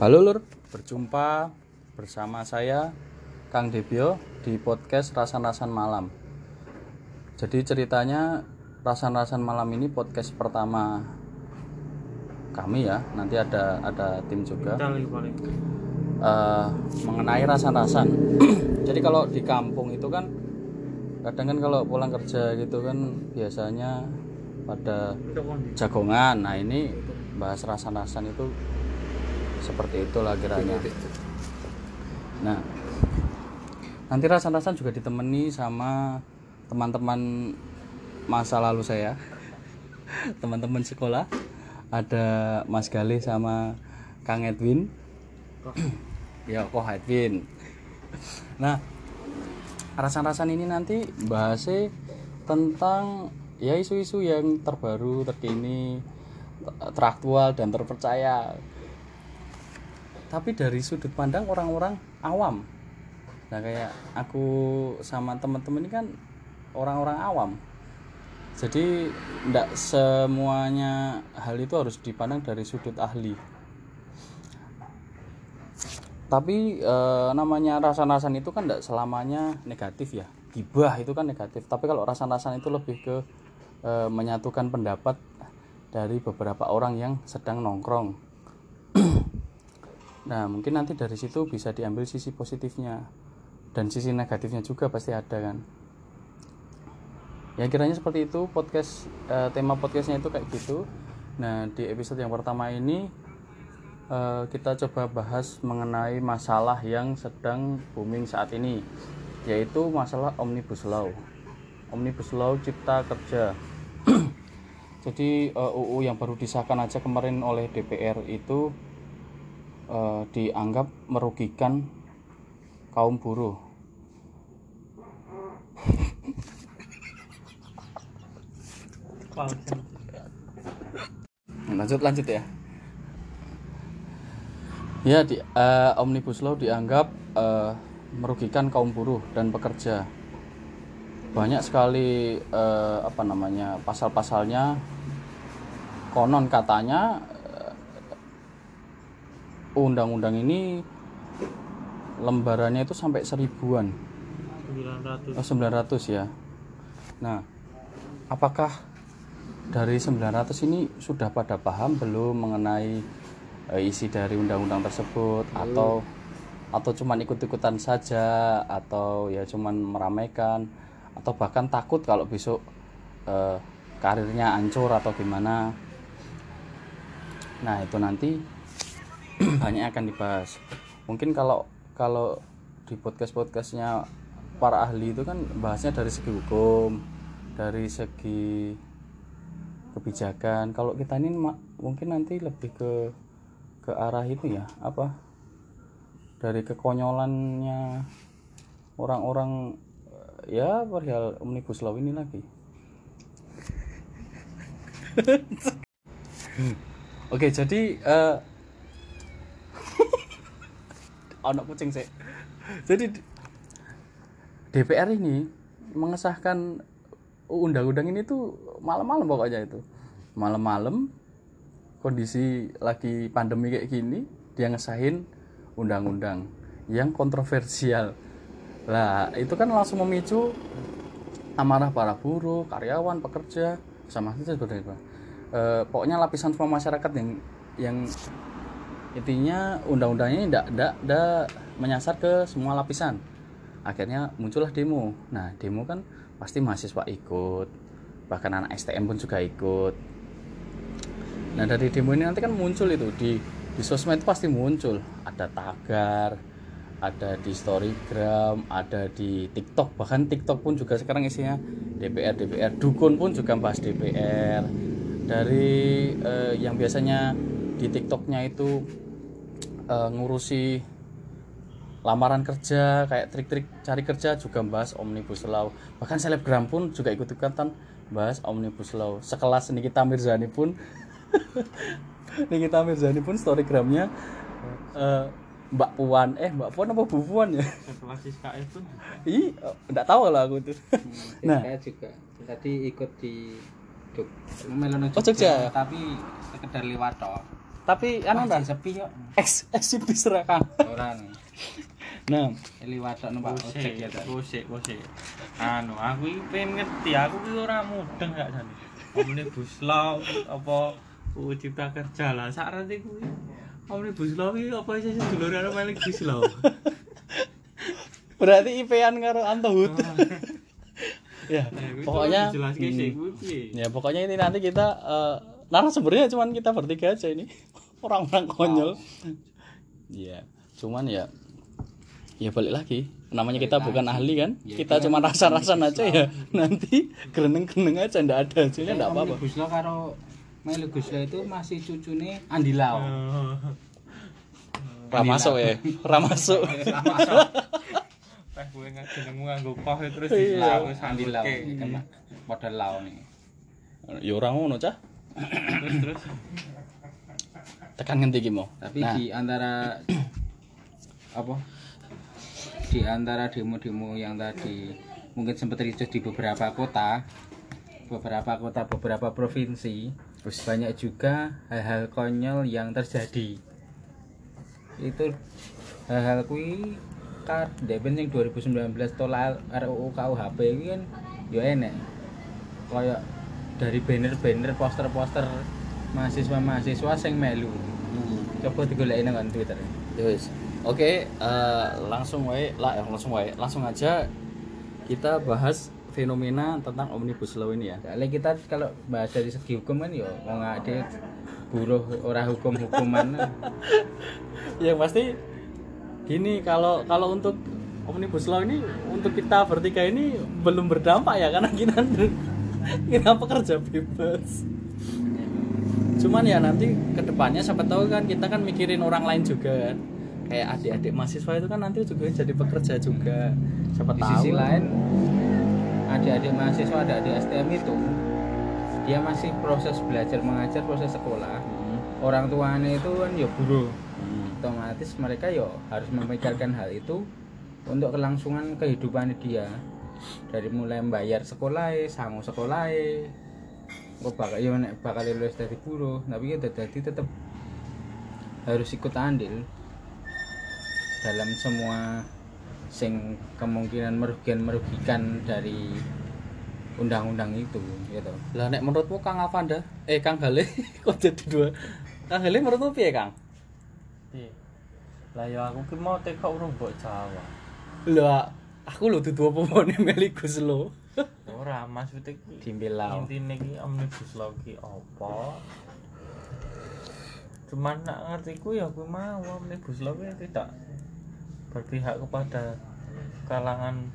Halo Lur, berjumpa bersama saya Kang Debio di podcast Rasan-Rasan Malam. Jadi ceritanya Rasan-Rasan Malam ini podcast pertama kami ya. Nanti ada ada tim juga eh, mengenai rasan-rasan. Jadi kalau di kampung itu kan kadang kan kalau pulang kerja gitu kan biasanya pada jagongan. Nah ini bahas rasan-rasan itu seperti itulah kiranya. Nah nanti rasan-rasan juga ditemani sama teman-teman masa lalu saya, teman-teman sekolah. Ada Mas Galih sama Kang Edwin. ya kok Edwin. Nah rasan-rasan ini nanti bahasnya tentang ya isu-isu yang terbaru, terkini, teraktual dan terpercaya. Tapi dari sudut pandang orang-orang awam. Nah kayak aku sama teman-teman ini kan orang-orang awam. Jadi tidak semuanya hal itu harus dipandang dari sudut ahli. Tapi eh, namanya rasan-rasan itu kan tidak selamanya negatif ya. Gibah itu kan negatif. Tapi kalau rasan-rasan itu lebih ke eh, menyatukan pendapat dari beberapa orang yang sedang nongkrong. Nah, mungkin nanti dari situ bisa diambil sisi positifnya dan sisi negatifnya juga pasti ada kan. Ya kiranya seperti itu podcast eh, tema podcastnya itu kayak gitu. Nah, di episode yang pertama ini eh, kita coba bahas mengenai masalah yang sedang booming saat ini yaitu masalah omnibus law omnibus law cipta kerja jadi eh, UU yang baru disahkan aja kemarin oleh DPR itu eh, dianggap merugikan kaum buruh. Lanjut. Lanjut ya. Ya di eh, omnibus law dianggap eh, merugikan kaum buruh dan pekerja. Banyak sekali eh, apa namanya pasal-pasalnya konon katanya undang-undang ini lembarannya itu sampai seribuan 900. Oh, 900 ya. Nah, apakah dari 900 ini sudah pada paham belum mengenai eh, isi dari undang-undang tersebut atau atau cuman ikut-ikutan saja atau ya cuman meramaikan atau bahkan takut kalau besok eh, karirnya hancur atau gimana. Nah, itu nanti banyak akan dibahas. Mungkin kalau kalau di podcast-podcastnya para ahli itu kan bahasnya dari segi hukum, dari segi kebijakan. Kalau kita ini mungkin nanti lebih ke ke arah itu ya, apa? Dari kekonyolannya orang-orang eh, ya perihal omnibus law ini lagi. Oke, jadi eh anak kucing sih. Jadi DPR ini mengesahkan undang-undang ini tuh malam-malam pokoknya itu. Malam-malam kondisi lagi pandemi kayak gini dia ngesahin undang-undang yang kontroversial. Lah, itu kan langsung memicu amarah para buruh, karyawan, pekerja, sama itu sebenarnya Pak. Eh, pokoknya lapisan semua masyarakat yang yang intinya undang-undangnya ini tidak tidak tidak menyasar ke semua lapisan. Akhirnya muncullah demo. Nah demo kan pasti mahasiswa ikut bahkan anak STM pun juga ikut. Nah dari demo ini nanti kan muncul itu di di sosmed itu pasti muncul. Ada tagar ada di storygram ada di TikTok. Bahkan TikTok pun juga sekarang isinya DPR DPR dukun pun juga bahas DPR dari eh, yang biasanya di TikToknya itu eh, ngurusi lamaran kerja kayak trik-trik cari kerja juga bahas omnibus law. Bahkan selebgram pun juga ikut ikutan bahas omnibus law. Sekelas Nikita Mirzani pun. Nikita Mirzani pun storygramnya eh, Mbak Puan. Eh Mbak Puan apa Bu Puan ya? Setelah SKS pun ih enggak tahu kalau aku tuh. Nah. saya juga. Tadi ikut di Jog Melono Oh, Jogja. tapi sekedar lewat toh tapi anu ta sepi kok. eks eksibis ra Kang Ora nah Liwat tok numpak ojek ya ta. Gosek, gosek. Anu, aku iki pengen ngerti, aku ki ora mudeng gak jane. Omnibus law apa UU Cipta Kerja lah sakrate kuwi. Omnibus law iki apa sih dulure karo Omnibus law. berarti IP-an karo Antohut ya pokoknya jelaske hmm, sih kuwi piye. ya pokoknya ini nanti kita eh, narasumbernya cuman kita bertiga aja ini. Orang-orang konyol. Iya, cuman ya ya balik lagi. Namanya kita bukan ahli kan? Ya, kita kan cuma rasa-rasan aja ya. nanti gereneng-gereneng aja ndak ada hasilnya ndak apa-apa. Omnibus Law karo Law itu masih cucune Andi Lau. Oh. ra masuk ya ra masuk. Teh nggak jenengmu nganggo koh terus Iya. Andi Lau. iki kan model Lau nih. ya ora ngono cah Terus terus tekan ngendi iki mau Tapi nah di antara apa? Di antara demo-demo yang tadi mungkin sempat ricuh di beberapa kota, beberapa kota, beberapa provinsi, banyak juga hal-hal konyol yang terjadi. Itu hal-hal kui kar depen yang 2019 tolak RUU KUHP ini kan ya enek. Kayak dari banner-banner poster-poster mahasiswa-mahasiswa sing melu. hmm. Coba digoleki nang Twitter. Ya wis. Oke, eh, langsung wae, lah eh, langsung wae, langsung aja kita bahas fenomena tentang omnibus law ini ya. Soalnya kita kalau bahas dari segi hukum kan ya mau ngade buruh ora hukum-hukuman. Yang pasti gini kalau kalau untuk omnibus law ini untuk kita bertiga ini belum berdampak ya karena kita kita pekerja bebas. Cuman ya nanti ke depannya siapa tahu kan kita kan mikirin orang lain juga kan. Kayak adik-adik mahasiswa itu kan nanti juga jadi pekerja juga. Siapa Di tahu. sisi lain adik-adik mahasiswa adik-adik STM itu dia masih proses belajar mengajar proses sekolah Hmm, orang tuanya itu kan ya buruh hmm. otomatis mereka ya harus memikirkan hal itu untuk kelangsungan kehidupan dia dari mulai membayar sekolah sangu sekolah kok bakal ya nek bakal lulus dari buruh tapi ya jadi tetap harus ikut andil dalam semua sing kemungkinan merugikan merugikan dari undang-undang itu gitu Lah nek menurutmu Kang Avanda, eh Kang Gale kok jadi dua? Kang Gale menurutmu piye Kang? Lah ya aku ki mau tekok urung mbok Jawa. Lah aku lho dudu apa-apa meligus lo. Ora maksudnya ki Dimbelau. intine ki omnibus law ki apa? Cuman nak ngerti ku ya aku mau omnibus law ki tidak berpihak kepada kalangan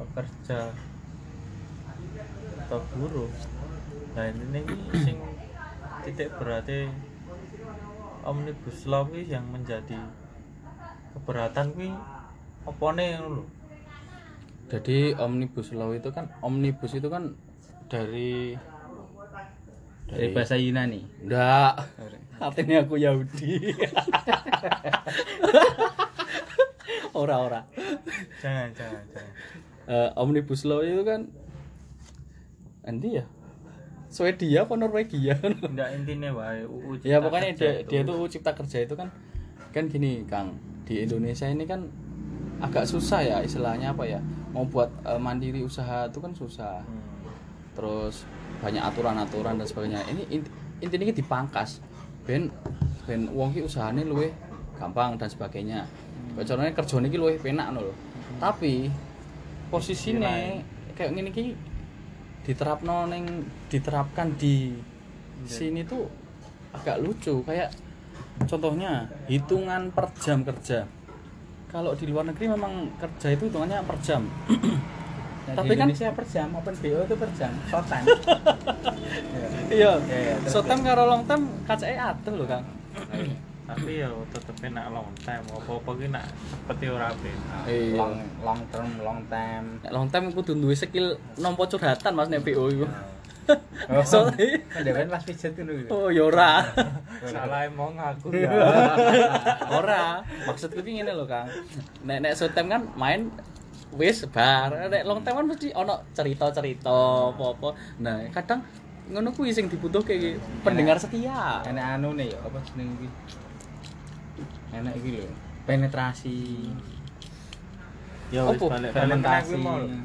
pekerja atau buruh. Nah ini sing titik berarti omnibus law yang menjadi keberatan ki opone ngono. Jadi omnibus law itu kan omnibus itu kan dari dari bahasa Yunani enggak artinya aku Yahudi. ora ora. Jangan jangan jangan. Eh, omnibus law itu kan endi ya? Swedia apa Norwegia? Enggak intinya wae UU ya pokoknya dia, itu. dia tuh cipta kerja itu kan kan gini Kang di Indonesia ini kan agak susah ya istilahnya apa ya? Mau buat eh, mandiri usaha itu kan susah. Hmm. terus banyak aturan-aturan dan sebagainya. Ini int- intinya dipangkas. Ben ben wong ki usahane luwe gampang dan sebagainya. Hmm. caranya kerjane ki luwe penak no lho. tapi posisine kayak ngene ki diterapno ning diterapkan di sini tuh agak lucu. Kayak contohnya hitungan per jam kerja kalau di luar negeri memang kerja itu hitungannya per jam. Nah, Tapi di kan- Indonesia per jam open BO itu per jam short time. Iya Ya, ya, so time karo long time kacake adoh lho Kang. Tapi ya tetep enak long time apa-apa ki nak cepet ya ora iya. Long long term long time. Nek long time kudu duwe skill nampa curhatan Mas nek PO iku oh, So- dewan pas pijet itu oh ya ora. Salah emang aku ya. Ora. Maksudku ki ngene lho Kang. Nek nek time kan main wis bar. Nek long time kan mesti ono cerita-cerita apa-apa. Nah kadang ngono kuwi sing dibutuhke iki pendengar setia. Enak anu nih ya apa jeneng iki? Enak iki lho penetrasi. Ya wis balik.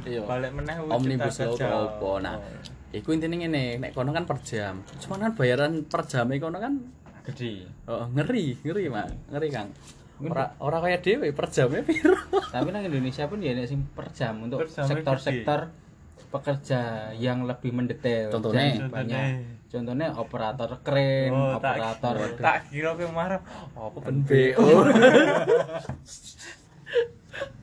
Iya. Balik meneh kuwi omnibus law apa nah Oh. Iku intine ngene nek kono kan per jam. Cuman kan bayaran per jam kono kan gede. Oh, ngeri ngeri mak. Ngeri kang. Ora ora kaya dhewe per jamnya piro? Tapi nang Indonesia pun ya enak sing per jam untuk sektor-sektor pekerja yang lebih mendetail. Contohnya? banyak. Contohnya. Operator kren Oh, operator tak kira kowe marah. Apa ben BO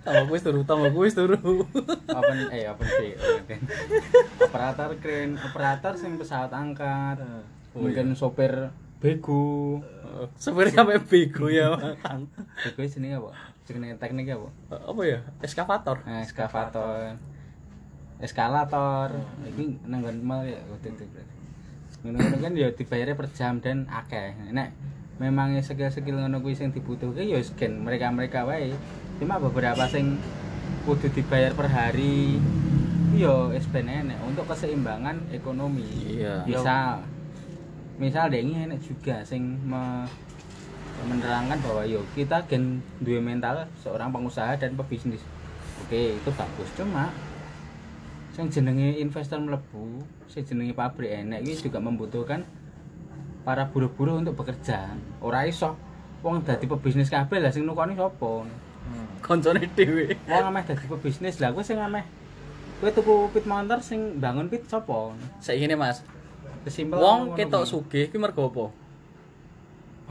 tambah kuis turu tambah kuis turu. Open eh open B open. operator kren operator sing pesawat angkat. Mungkin sopir bego sebenarnya sampai bego ya kang bego jenenge apa jenenge tekniknya apa apa ya? Eskavator. Eskavator. Eskalator. Ini nanggon mal ya waktu itu ngono-ngono kan ya dibayarnya per jam dan akeh. Nek memang skill-skill ngono kuwi sing dibutuhke ya scan mereka-mereka wae cuma beberapa sing kudu dibayar per hari yo ben enek. Untuk keseimbangan ekonomi. Iya. misal misal deh ini enek juga sing me- menerangkan bahwa yo kita gen duwe mental seorang pengusaha dan pebisnis. Oke itu bagus. Cuma yang jenenge investor melebu sing jenenge pabrik enek ini juga membutuhkan para buruh-buruh untuk bekerja. Ora iso. Wong dadi pebisnis kabeh lah sing nukoni sapa koncone dhewe. Wong ameh dadi pebisnis. Lah kowe sing ameh. Kowe tuku pit motor sing bangun pit sapa? Saiki ngene Mas. Kesimpel wong ketok kuwi. sugih ki mergo apa?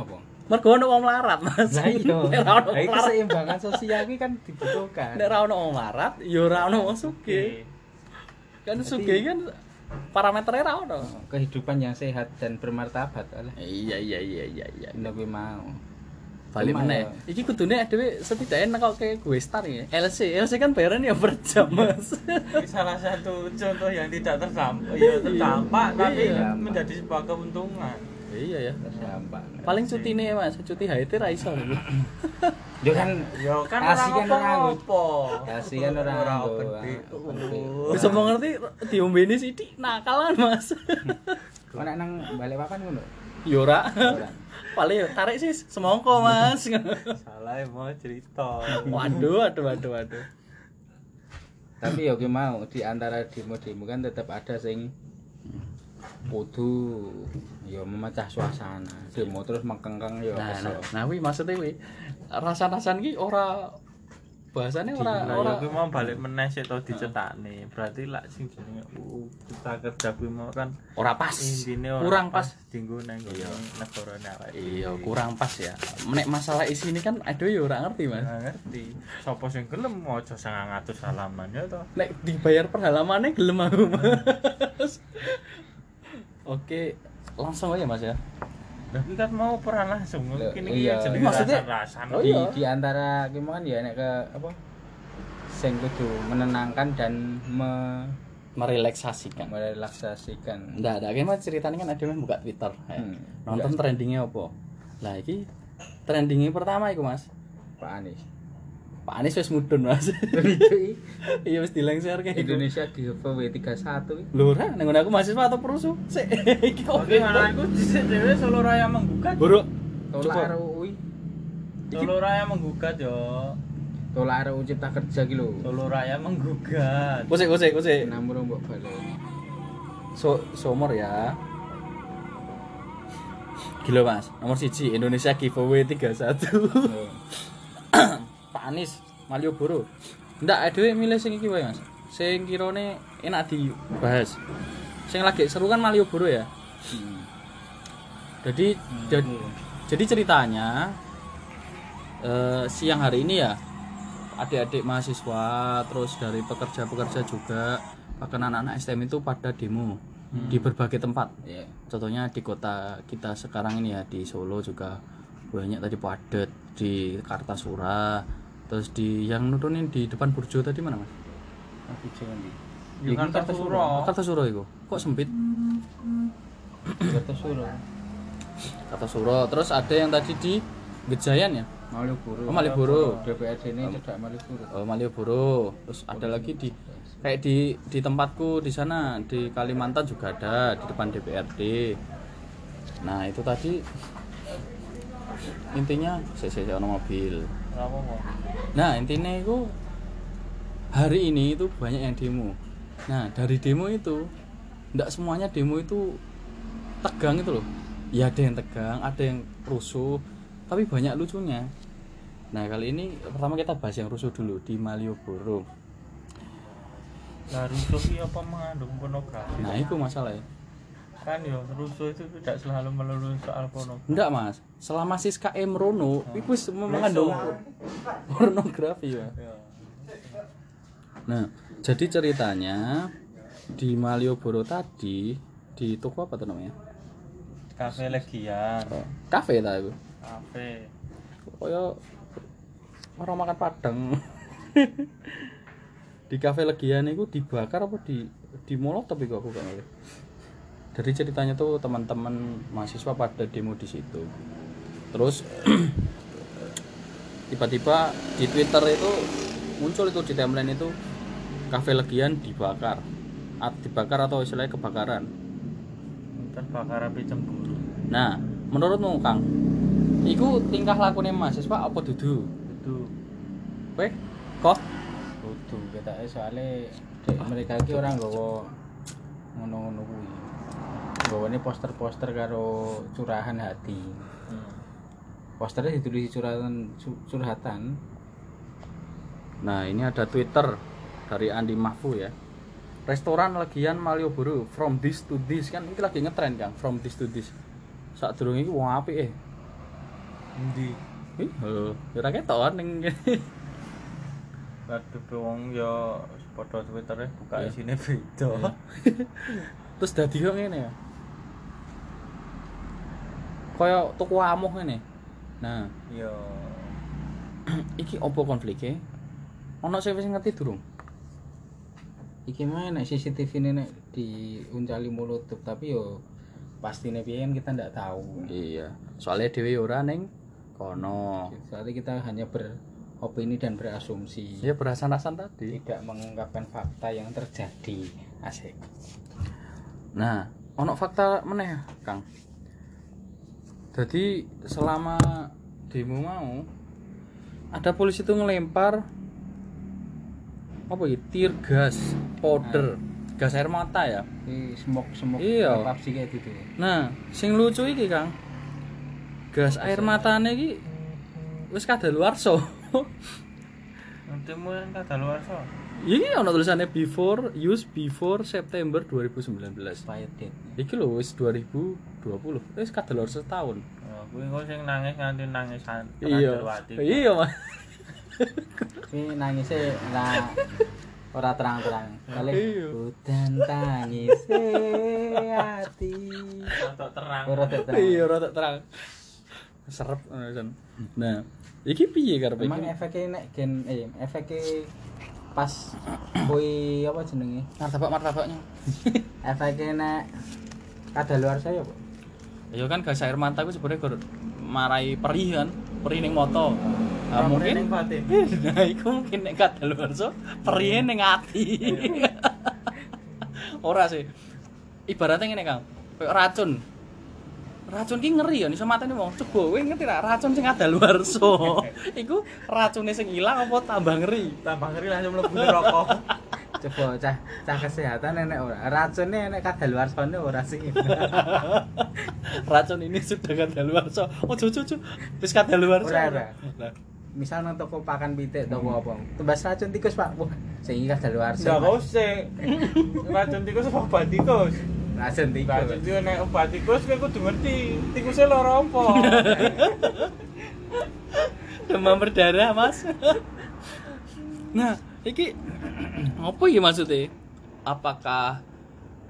Apa? Mergo ono wong melarat Mas. Lah iya. Nek iki melarat. keseimbangan sosial iki kan dibutuhkan. nek ra ono wong melarat ya ora ono wong sugih. Kan sugih kan parameternya ra ono. Kehidupan yang sehat dan bermartabat lah. iya iya iya iya iya. Lebih mau. Balik meneh ya, iki kudune dhewe setidaknya kok kayak gue star ya LC LC kan bayaran ya per jam Mas Ini salah satu contoh yang tidak terdampak ya terdampak tapi Iya. menjadi sebuah keuntungan iya ya Terdampak. paling cuti nih Mas cuti HIT ra iso lho. Dia kan ya kan Kasih kan orang orang apa kasih kan orang Ora nganggo. gede. Ah, bisa mau ngerti diombeni sithik nakal kan Mas Kok nek nang balik papan ngono? Yora Ora. Paling ya, tarik sih semongko Mas salah mau cerita waduh waduh waduh waduh Tapi ya mau di antara demo-demo kan tetap ada sing kudu ya memecah suasana. Demo terus mengkengkeng ya nah kesel. nah, nah wi maksudnya wi rasa-rasan ki ora bahasanya ora ora ya kuwi mau balik meneh sik to dicetakne. Berarti lak sing jenenge Cipta Kerja kuwi mau kan ora pas intine ora kurang pas dinggo nang iya negarane awake. iya kurang pas ya nek masalah isi ini kan aduh ya ora ngerti mas Nggak ngerti. Sopo sing gelem maca 900 halaman ya to. nek dibayar per halamannya gelem aku mas oke langsung aja mas ya Kan mau peran langsung. Mungkin iya. iki jenenge Maksudnya- rasan-rasan. Oh di, iya. di antara gimana ya nek ke apa sing kudu menenangkan dan me, merelaksasikan merelaksasikan Enggak, ada mas ceritanya kan ada yang buka Twitter. ya. Hmm. Nonton trendingnya apa? Lah iki trendingnya pertama iku Mas. Pak Anies Pak Anies wis mudun Mas. Iya wis dilengser kayak gitu. Indonesia giveaway 31 Lho ora nang aku mahasiswa atau perusuh? Sik. Iki kok Oke, anakku dhisik dhewe Solo Raya menggugat. Buruk. tolak RUU Solo Raya menggugat yo. tolak RUU Cipta Kerja ki lho Solo Raya menggugat. Kusik kusik kusik. nomor mbok baleni So somor ya. Gila Mas, nomor siji Indonesia giveaway 31. Loh, Pak Anies Malioboro. Ndak dhewe milih sing iki wae Mas. Sing kirane enak dibahas. Sing lagi seru kan Malioboro ya. hmm. Jadi jadi, jadi ceritanya eh, siang hari ini ya adik-adik mahasiswa terus dari pekerja-pekerja juga bahkan anak-anak STM itu pada demo di berbagai tempat. ya Contohnya di kota kita sekarang ini ya di Solo juga banyak tadi padat di Kartasura terus di yang nurunin di depan Burjo tadi mana mas? di Yo kan Kartasura. Kartasura itu kok sempit? Kartasura Kartasura terus ada yang tadi di Gejayan ya? Malioboro Oh, Malioboro. DPRD ini cedak Malioboro Oh, Malioboro terus ada lagi di kayak di di tempatku di sana di Kalimantan juga ada di depan DPRD nah itu tadi intinya saya ono mobil. Nah intinya itu hari ini itu banyak yang demo. Nah dari demo itu tidak semuanya demo itu tegang itu loh. Ya ada yang tegang ada yang rusuh tapi banyak lucunya. Nah kali ini pertama kita bahas yang rusuh dulu di Malioboro. Lah rusuh apa mengandung pornografi? nah itu masalahnya Kan ya rusuh itu tidak selalu melulu soal pornografi. enggak mas selama Siska M Rono itu wis mengandung pornografi ya Ya. Nah, jadi ceritanya di Malioboro tadi di toko apa tuh namanya? Kafe Legian, Oh, kafe lah itu. kafe. Kaya orang makan padang. di kafe Legian itu dibakar apa di di molot tapi kok aku gak ngerti. Jadi ceritanya tuh teman-teman mahasiswa pada demo di situ. Terus tiba-tiba di Twitter itu muncul itu di timeline itu kafe Legian dibakar. At- dibakar atau istilahnya kebakaran. Terbakar api cemburu. Nah, menurutmu Kang, iku tingkah lakunya mahasiswa apa dudu? Itu Kowe kok kudu kita soalnya dek mereka ki orang nggawa ngono-ngono kuwi nggawane poster-poster karo curahan hati hmm. posternya ditulis curhatan cu- curhatan Nah, ini ada Twitter dari Andi Mahfu ya. Restoran Legian Malioboro from this to this kan ini lagi ngetren Kang, from this to this. Saat durung iki wong apik eh. Endi? Ih, lho, ya ora ketok kan ning kene. Waktu wong ya padha Twittere buka Iya. isine beda. Terus dadi kok ngene ya. Kaya tuku amuh ngene. Nah, Ya. iki opo konfliknya? Ono sing wis ngerti durung? iki mah nek CCTV ini nek diuncali mulutup tapi yo pastinya piye kan kita ndak tahu Iya, soalnya dhewe ya ora ning kono. soalnya kita hanya beropini dan berasumsi Ya berasan-asan tadi. tidak mengungkapkan fakta yang terjadi asik Nah, ono fakta meneh, Kang. Jadi selama demo mau ada polisi itu ngelempar apa ya tear gas, powder, gas air mata ya. ini smoke smoke Iya. Kayak gitu Nah, sing lucu iki, Kang. Gas air matane iki wis kadaluarsa. Nanti mu yang Iki ono tulisannya before use before September 2019. expired date Iki lho wis 2020. Wis kadaluarsa setahun. Ya, kuwi kok sing nangis nganti nangisan. Iya. Iya, Mas. ini nangisnya lah ora terang-terang kali Iya. hutan tangis hati Untuk terang. ora terang Iya, rada terang. Serep ngono. Nah, iki piye karepe emang iki? efeknya nek gen eh efeknya pas kui apa jenenge Martabak-martabaknya. efeknya nek kadaluar saya kok Ya kan gas air mata ku sebenarnya gur marai perih kan, perih ning moto. Nah, mungkin nah iku mungkin nek kadaluarsa perih ning ati. Ora sih. Ibaratnya ngene, Kang. Racun. Racun ki ngeri ya iso mateni wong. Coba kowe ngerti ra racun sing kadaluarsa. iku racune sing ilang apa tambah ngeri? Tambah ngeri langsung mlebu rokok. coba cah cah kesehatan enek ora racunnya enek kadaluar sono ora sih racun ini sudah kadaluarsa. Ojo ojo ojo. Wis kadaluarsa. Ora, ora. Misal nang toko pakan pitik toko apa tebas racun tikus pak wah sing kadaluar Ndak kau sih. Racun tikus apa tikus? Racun tikus. Racun tikus nek obat tikus kowe kudu ngerti tikusnya lara apa. demam berdarah mas. Nah iki apa ya maksudnya? Apakah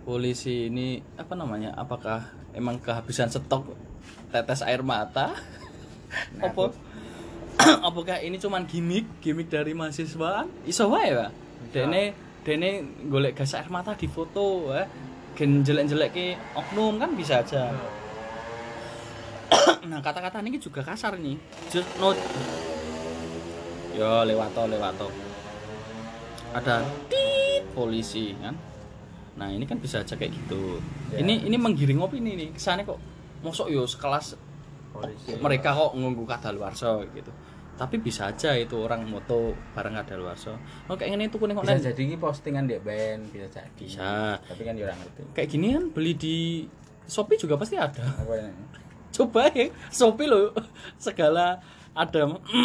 polisi ini apa namanya apakah emang kehabisan stok tetes air mata? Nah, apa? apakah ini cuman gimmick gimmick dari mahasiswaan iso wae Pak. Dene dene golek gas air mata di foto ya gen jelek-jelek ke oknum kan bisa aja. Nah kata-kata ini juga kasar nih just note yo lewat to lewat to. Ada tit polisi kan? Nah ini kan bisa aja kayak gitu. Ya. ini ini menggiring opini nih. Kesannya kok mosok yo sekelas polisi. mereka kok ngunggu kadaluarsa gitu tapi bisa aja itu orang moto bareng kadaluarsa oh kayak gini tuh kuning kok bisa jadi ini postingan di band bisa jadi. Bisa. tapi kan ya orang ngerti. Kayak gini kan beli di Shopee juga pasti ada. Apa ini? Coba ya Shopee lo segala ada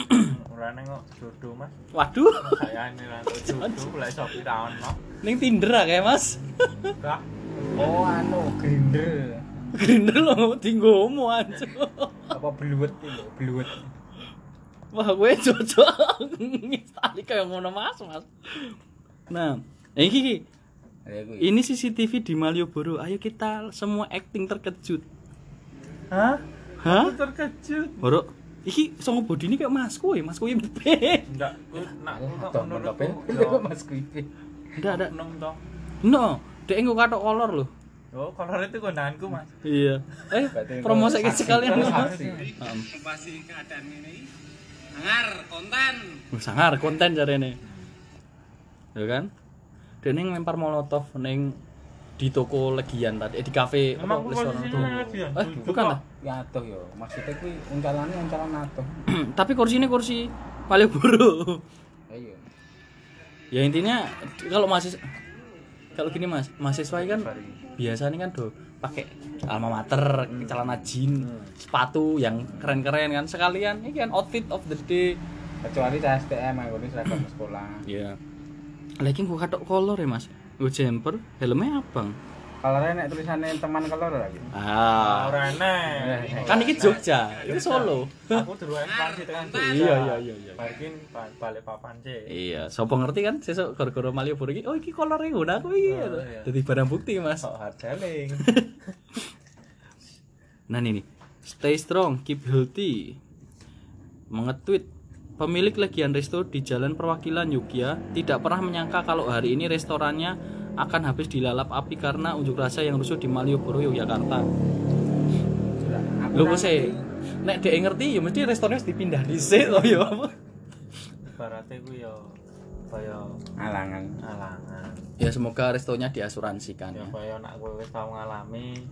ora nengok jodoh mas? Waduh. Saya ini lah jodoh mulai sopi tahun no ning Tinder ah, kayak mas. Enggak oh anu grinder Grinder lo tinggomu anjo apa beluet itu beluet wah gue cocok. Tali kayak ngono mas mas. Nah ini Ki, ada gue ini CCTV di Malioboro. Ayo kita semua acting terkejut. Hah? Hah? Aku terkejut. Boro. Iki songo bodi ini kayak masku ya masku yang enggak aku nak menurutku. yo kok mas Kwipi enggak ada toh no dek engko katok kolor loh oh kolor itu gundaanku mas. Iya. Eh promosi sekalian mas. pasti keadaan ini sangar konten. Wah, sangar konten jarene ya kan? Dia neng lempar molotov neng di toko legian tadi eh, di kafe apa restoran tuh eh bukan lah ya atuh yo. Maksudnya kuwi uncalannya uncalan atuh. Tapi kursi ini kursi Malioboro ayo ya intinya kalau masih kalau gini mas mahasiswa ini kan biasanya kan do pakai alma mater celana jeans sepatu yang keren-keren kan. Sekalian ini kan outfit of the day. Kecuali saya STM aku ini seragam sekolah. Ya lagi gua katok kolor ya mas. Gua jumper helmnya abang kalau nek tulisannya teman kolor lagi. Ah. Ora enek kan ini Jogja ini Solo. Aku duruan parsi tekan iya iya iya iya Barkin ba- balik papan C. iya sopo ngerti kan sesuk gara-gara Malioboro iki? Oh iki kolornya ngono aku iki. Oh, iya. jadi barang bukti mas. Sok harjaling. Nah ini. Nih, stay strong, keep healthy. Mengetweet pemilik Legian Resto di Jalan Perwakilan Yogyakarta tidak pernah menyangka kalau hari ini restorannya akan habis dilalap api karena unjuk rasa yang rusuh di Malioboro Yogyakarta. Lho kok sih? Nek dhek ngerti ya mesti restorannya harus dipindah dhisik to ya. Ibaratnya ku yo kaya alangan alangan. Ya semoga restonya diasuransikan Ya ya. kaya nak kowe wis tau ngalami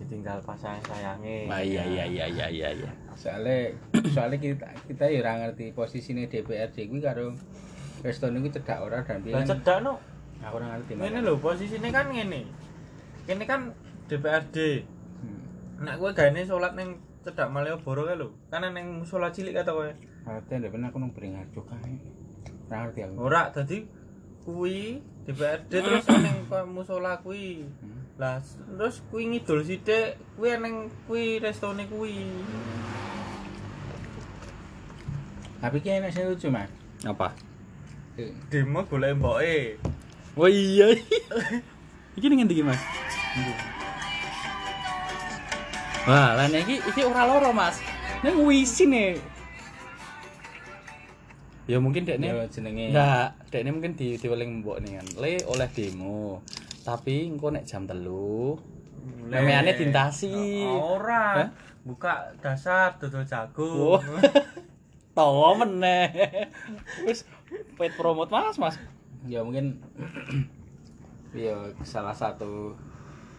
ditinggal pasangan sayange. Wah, iya iya iya iya iya iya. soalnya soalnya kita kita ya ora ngerti posisinya DPRD kuwi karo resto niku cedak ora dan kan cedak no. Aku ora ngerti Ngene lho posisine kan ngene. Kene kan DPRD. Hmm. Nek kowe gaene salat ning cedak Malioboro kae lho. Kan ning musola cilik kata kowe. Ngerti ndak bener aku nang Beringarjo kae ora ngerti aku Ora, dadi kuwi DPRD terus ning musola kuwi. Hmm. Lah terus kuwi ngidul sithik, kuwi ning kuwi restone kuwi. tapi ki enak sing lucu mas Apa? Demo golek mboke. Oh iya. iki ngendi iki, Mas? Wah, lah nek iki iki ora loro, Mas. Ning wisi nih. Ya mungkin dekne ya jenenge Enggak, dekne mungkin di diweling mbok nih kan. Le oleh demo. Tapi engko nek jam telu Memeane dintasi. Ora. Hah? Buka dasar dodol jagung. Oh. Tawa meneh. Wis paid promote Mas, Mas. Ya mungkin ya salah satu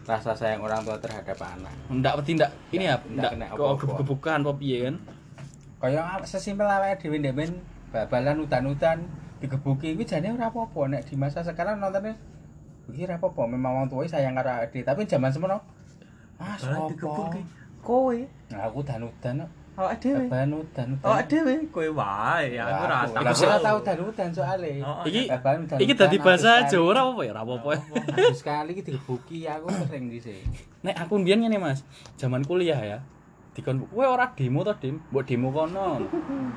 rasa sayang orang tua terhadap anak Ndak peti ndak ini ya, Ndak gebuk-gebukan apa piye kan? kaya sesimpel awake dhewe ndek men babalan udan-udan digebuki kuwi jane ora apa-apa nek di masa sekarang nontonnya iki ora apa-apa memang wong tuwa sayang karo ade tapi zaman semono sopo digebuki. Kowe. nah aku udan-udan kok Awak dhewe. babalan udan-udan Awak dhewe kowe wae, aku ora tahu. aku ora tau udan-udan soalé Oh, Iki udan-udan iki dadi bahasa Jawa ora apa ya? Ora apa-apa. sekali- sekali iki digebuki aku sering dhisik Nek aku mbiyen ngene Mas, zaman kuliah ya. Dikon kowe ora demo to, Dim? Mbok demo kono.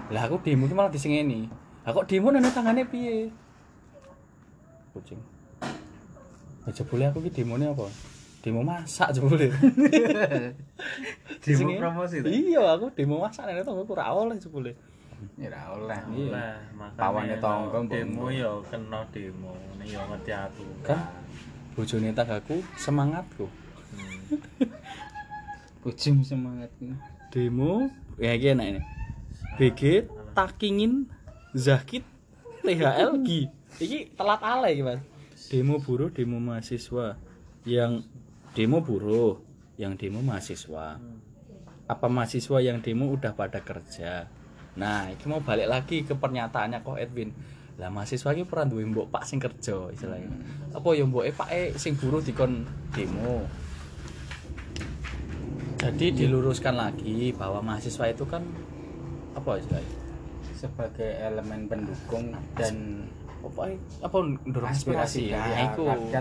Lah aku demo ki malah disengeni. Lah kok demo nene tangane piye? Kucing. Ya jebule aku ki demone apa? Demo masak jebule. demo promosi Iya, aku demo masak nene tonggo ora oleh jebule. ya ora oleh Iya. Lah, makane Pawane tonggo, demo ya kena demo. Nek ya ngerti aku. Kan bojone tanggaku semangatku. ujung semangat ini Demo ya iki enak ini. BG Takingin Zakit THL Gi. Iki telat ale iki, Mas. demo buruh demo mahasiswa yang demo buruh yang demo mahasiswa. Apa mahasiswa yang demo udah pada kerja? Nah itu mau balik lagi ke pernyataannya kok Edwin. Lah mahasiswa ini pernah duwe mbok pak sing kerja istilahnya. Apa ya mbok pak eh sing buruh dikon demo? Jadi diluruskan lagi bahwa mahasiswa itu kan apa istilahnya? Sebagai elemen pendukung dan apa apa ndorong aspirasi ya ya,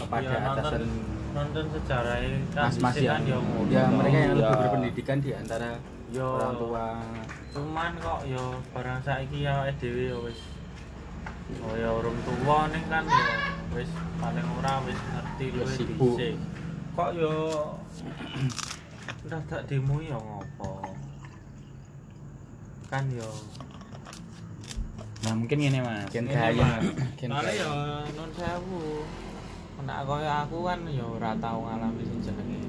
kepada Ya, nonton- atasan nonton sejarah kan yang ya ngono. ya mereka yang Ya. lebih berpendidikan di antara Yo. orang tua cuman kok yo barang saiki ya dhewe ya wis oh ya orang tua ning kan ya wis paling ora wis ngerti Ya luwih sibuk. dhisik kok yo udah tak demo ya ngopo kan yo nah mungkin gini mas Gen Ngene, gaya Mas. gen Soalnya gaya. ya nun sewu nek kaya aku kan ya ora tau ngalami sing jenenge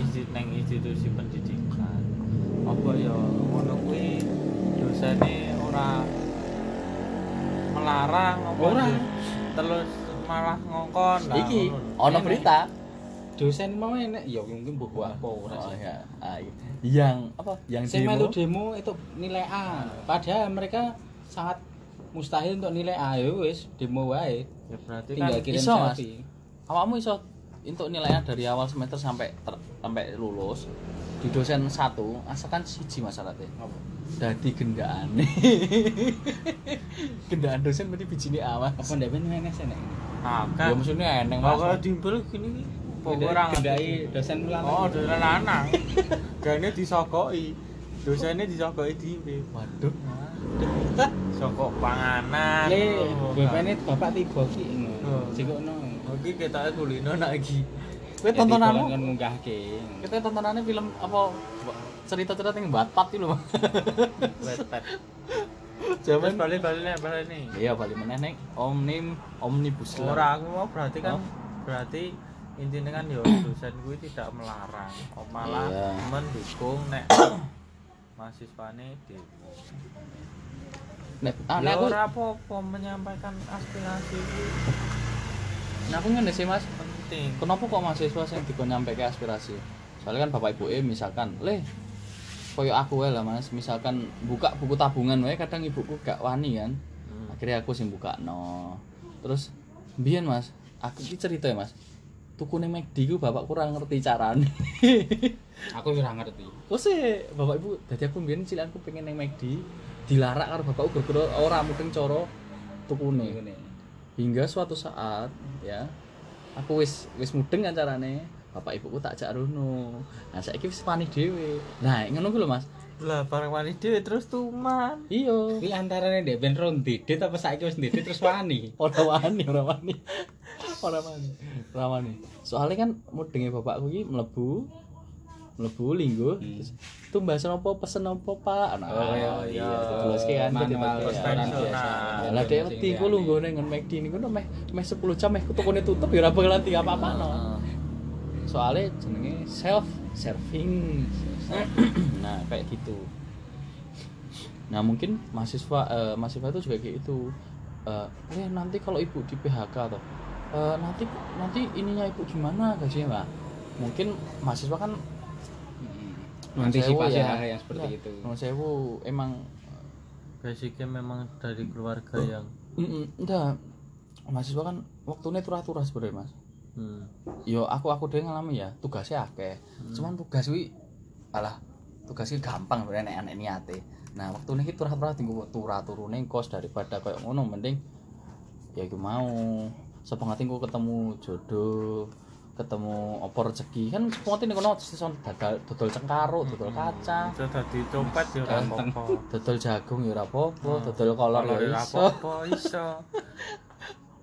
isi neng institusi pendidikan apa ya ngono kuwi dosane ora melarang apa Ora. terus malah ngongkon lah iki ono berita dosen mau enek ya mungkin buku apa ora oh, sih ya. Ah, iya. yang apa yang Sing demo melu demo itu nilai A. Padahal mereka sangat mustahil untuk nilai A ya wis demo wae. ya berarti kan Tinggal kirim iso, Mas. selfie. awakmu iso untuk nilainya dari awal semester sampai ter- sampai lulus di dosen satu asalkan siji masalahnya dadi gendaan gendaan dosen berarti bijine awas Apa ndak ben enek enek. ah ya kan maksudnya eneng kalau mas diimpel gini kok Gendai- gendai dosen ulang. Oh, dosen lanang. Gane disokoki. Dosane disokoki dhewe. waduh Sokok panganan. Le, Oh, bapakne bapak tiba ki Oh. ngono. Sikokno. Oke, ketoke kulino nak iki. kowe tontonanmu kan munggahke. kita tontonannya film apa cerita-cerita yang batpat itu loh Mas. Wetpad. Zaman balik-balik nek balik nih. iya balik meneh nek omnim omnibus law. Ora aku mau berarti kan Oh. berarti intinya kan yo dosen gue tidak melarang, oh, malah Iya. mendukung nek mahasiswane demo. nek ah, nek Ya aku ora apa-apa menyampaikan aspirasi. Itu nek aku ngene sih Mas. Penting. kenapa kok mahasiswa yang dikon nyampe ke aspirasi? Soalnya kan bapak ibu eh misalkan leh koyo aku wae lah mas. Misalkan buka buku tabungan wae kadang ibuku gak wani kan. Hmm. akhirnya aku sing buka no terus biyen mas aku iki cerita ya mas tuku ning McD ku bapak kurang ngerti carane Aku ora ngerti. kok sih bapak ibu dadi aku biyen cilik aku pengen ning McD dilarak karo bapakku gara-gara ora mudeng cara tukune Ngene. hingga suatu saat ya aku wis wis mudeng kan carane bapak ibuku tak jak rono nah saiki wis panik dhewe nah ngono ku lho Mas Lah bareng wani dhewe terus tuman. iya Kuwi antarane ndek ben ron dedet apa saiki wis dedet terus wani. ora wani ora wani ora wani soalnya kan mudenge bapakku iki mlebu mlebu linggo terus tumbasan apa pesen apa Pak nah Oh, iya, iya iya. terus ki kan Konvensional. lah dek wedi ku lungguh ning ngon McD niku no meh meh 10 jam meh tukune tutup ya ora bakalan di apa-apa no. Soale jenenge self serving. nah, kayak gitu. Nah, mungkin mahasiswa eh, mahasiswa itu juga kayak itu. Eh, eh nanti kalau ibu di PHK atau eh, nanti nanti ininya ibu gimana gajinya, Pak? Mungkin mahasiswa kan Mengantisipasi Sewu ya. hal yang seperti Ya, itu. Sewu. Emang Basicnya memang dari keluarga yang Mm, enggak. Mahasiswa kan waktunya turah-turah sebenarnya mas. Hmm. yo aku aku dhewe ngalami ya tugasnya akeh. Cuman tugas wi alah tugasnya gampang sebenarnya nek niate. Nah waktu ini turah-turah tinggal turah turune kos daripada kayak ngono mending ya iku mau sepengati ku ketemu jodoh ketemu opor rezeki kan sepengati ning kono seson dodol dodol cengkaruk dodol kacang itu tadi copet ya ora dodol jagung ya ora apa-apa dodol kolor ya ora iso iso.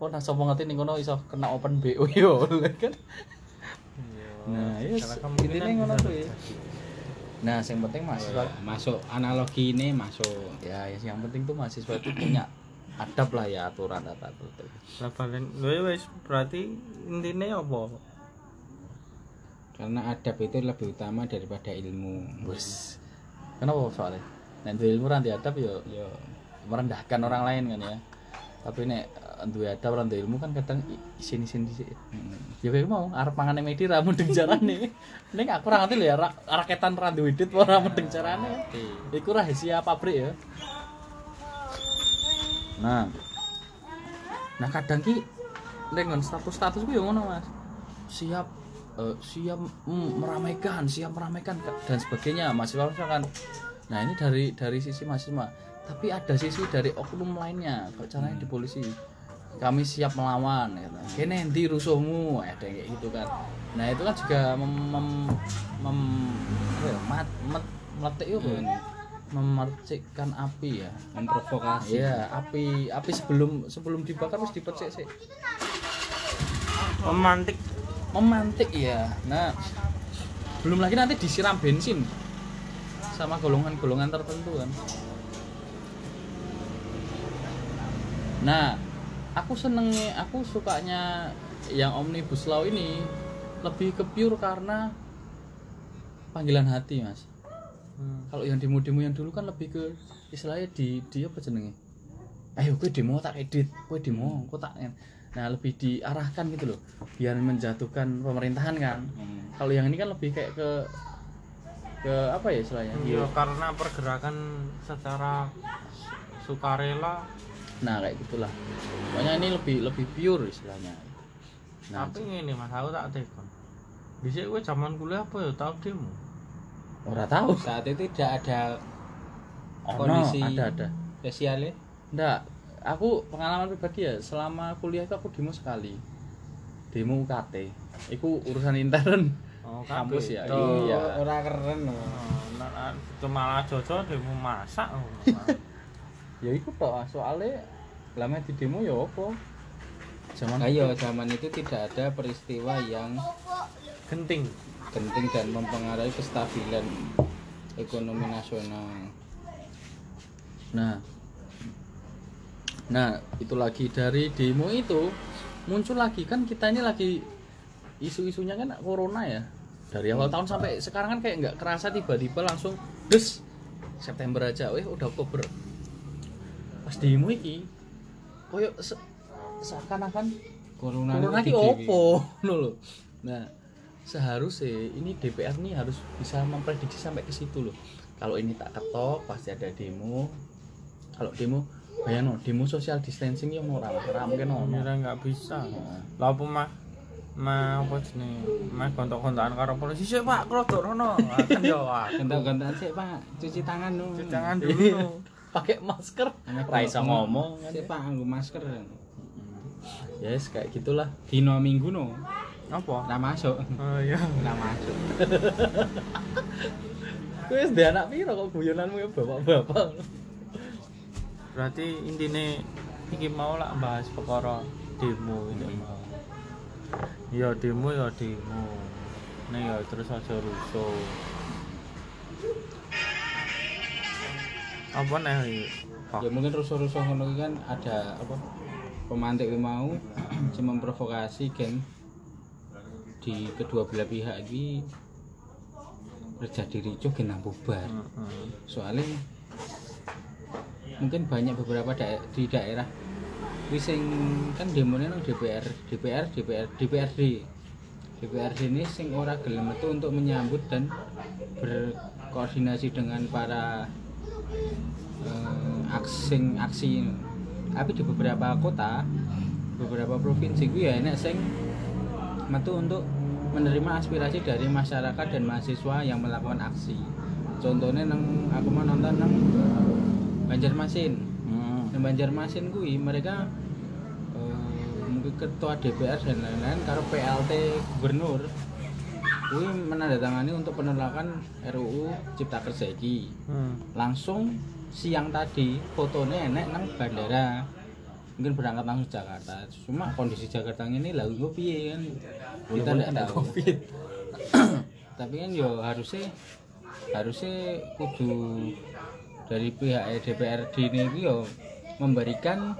oh nah ngerti ning kono iso kena open BO yo kan Iya. Nah, Intinya ngono bisa kuwi. terjadi. nah yang penting mahasiswa Masuk analogi ini masuk. ya yang penting tuh mahasiswa itu punya adab lah ya aturan tata tertib Lah balen lho wis berarti intine apa? Karena adab itu lebih utama daripada ilmu. Wes. Kenapa soalnya? Nek duwe ilmu ranti adab yo Yo, merendahkan orang lain kan ya. Tapi nek eh, duwe ada orang duwe ilmu kan kadang isin isin di ya kayak mau arep mangan medi ra mendeng carane ning aku ora ngerti lho ya ra- raketan ra duwe duit ora mendeng carane iku rahasia pabrik ya nah. Nah kadang ki dengan status status gue ngono mas. Siap eh, siap mm, meramaikan siap meramaikan dan sebagainya mahasiswa kan nah ini dari dari sisi mahasiswa. Tapi ada sisi dari oknum lainnya kalau caranya di polisi. Kami siap melawan gitu. kene endi rusuhmu? Ada yang kayak gitu kan. Nah itu kan juga mem, mem, mem- mat, meletik itu memercikkan api ya memprovokasi Iya, api api sebelum sebelum dibakar harus dipercik sih. Pemantik Memantik ya. Nah, belum lagi nanti disiram bensin sama golongan-golongan tertentu kan. Nah, aku senengnya, aku sukanya yang omnibus law ini lebih ke pure karena panggilan hati mas. Kalau yang demo-demo yang dulu kan lebih ke istilahnya di di apa jenenge? Ayo gue demo tak edit, gue demo, kok tak Nah, lebih diarahkan gitu loh, biar menjatuhkan pemerintahan kan. Hmm. Kalau yang ini kan lebih kayak ke ke apa ya istilahnya? ya karena pergerakan secara sukarela Nah, kayak gitulah. Pokoknya ini lebih lebih pure istilahnya. Nah, tapi ini mas aku tak tekon bisa gue zaman kuliah apa ya tau demo ora tahu. saat itu tidak ada Oh, kondisi no, ada ada. spesial ya Enggak, aku pengalaman pribadi ya, selama kuliah itu aku demo sekali. Demo UKT. Iku urusan intern oh kampus ya. Tuh. Iya. ora keren Oh, nah, itu malah cocok demo masak oh. Ya iku toh, soalnya lama di demo ya apa? Zaman ayo zaman itu tidak ada peristiwa yang genting genting dan mempengaruhi kestabilan ekonomi nasional. Nah, nah itu lagi dari demo itu muncul lagi. Kan kita ini lagi isu-isunya kan corona ya. Dari awal tahun sampai sekarang kan kayak nggak kerasa tiba-tiba langsung des September aja, weh udah Oktober. Pas demo iki koyo se- seakan-akan corona corona iki opo? lho. Nah, seharusnya ini DPR nih harus bisa memprediksi sampai ke situ loh. Kalau ini tak ketok pasti ada demo. Kalau demo bayang demo social distancing ya ora ora mungkin ono. Mira nggak bisa. Lah apa mah mah apa jenenge? Mah kontak-kontakan karo polisi. Sih pak krodo rono kan yo Gantak-gantakan sih pak. Cuci tangan no cuci tangan dulu. No. Pakai masker, ra iso kok- ngomong. Kan. sih pak nganggo masker. Ya yes, kayak gitulah. dino minggu no apa? Nggak masuk. Oh iya. Nggak masuk. Kowe wis anak piro kok guyonanmu ya bapak-bapak. berarti intine iki mau lah bahas perkara demo ini mau ya demo ya demo. Nih ya terus aja rusuh. Apa nih Pak? ya mungkin rusuh-rusuh ngono iki kan ada apa pemantik mau cuma memprovokasi gen di kedua belah pihak ini terjadi ricuh nang bubar. Soalnya mungkin banyak beberapa dae- di daerah wis sing kan demonya nang DPR DPR DPR DPRD DPRD ini sing ora gelem metu untuk menyambut dan berkoordinasi dengan para eh, aksi aksi tapi di beberapa kota beberapa provinsi gue ya enak sing metu untuk menerima aspirasi dari masyarakat dan mahasiswa yang melakukan aksi contohnya nang aku mau nonton nang Banjarmasin Hmm. Nang Banjarmasin kuwi mereka eh, mungkin ketua DPR dan lain-lain karo PLT gubernur kuwi menandatangani untuk penolakan RUU Cipta Kerja Hmm. langsung siang tadi fotonya enek nang bandara mungkin berangkat langsung Jakarta. Cuma kondisi Jakarta ini lah gue piye kan? Kita tidak tahu. Covid. tapi kan yo harusnya harusnya kudu dari pihak DPRD ini yo memberikan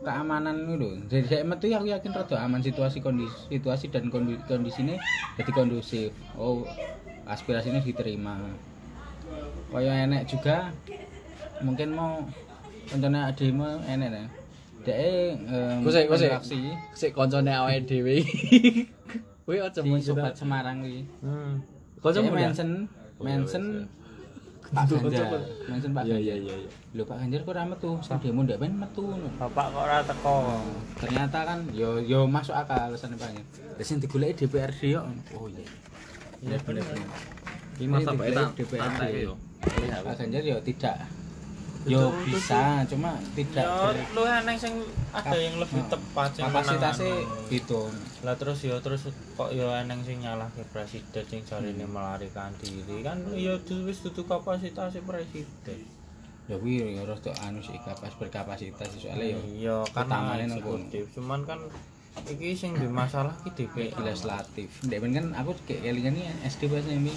keamanan itu. Dari saya metu aku yakin rada aman situasi kondisi situasi dan kondi- kondisinya jadi kondusif. Oh aspirasinya diterima. Kaya enek juga mungkin mau contohnya demo enek ya Dek eh Kok sik, koncone awake dhewe iki. Kuwi aja muncul. sobat Semarang kuwi. Hmm. Ya? mention mention Pak Ganjar. Mention Pak Iya Ganjar. iya iya iya. Lho Pak Ganjar kok ora metu? Sing demo ndak ben metu. Bapak kok ora teko. Ternyata kan yo yo masuk akal alasannya Pak Ganjar. Lah sing digoleki DPRD yo. Oh iya. Iya bener. Ini Masa DPRD. yo. Pak Ganjar yo tidak yo bisa cuma tidak ber- lu eneng sing ada yang lebih Nah, tepat sing kapasitasnya menang. gitu. Lah terus ya terus kok ya eneng sing nyalahke presiden sing jarine melarikan diri. Kan du- wis dudu kapasitasnya presiden. Ya kuwi ya harus tuh anu sih kapas berkapasitas soalnya yo iya kan eksekutif cuman kan iki sing di masalah ki DPR legislatif. Ndek ben kan aku kayak kelingan SD bahasa ini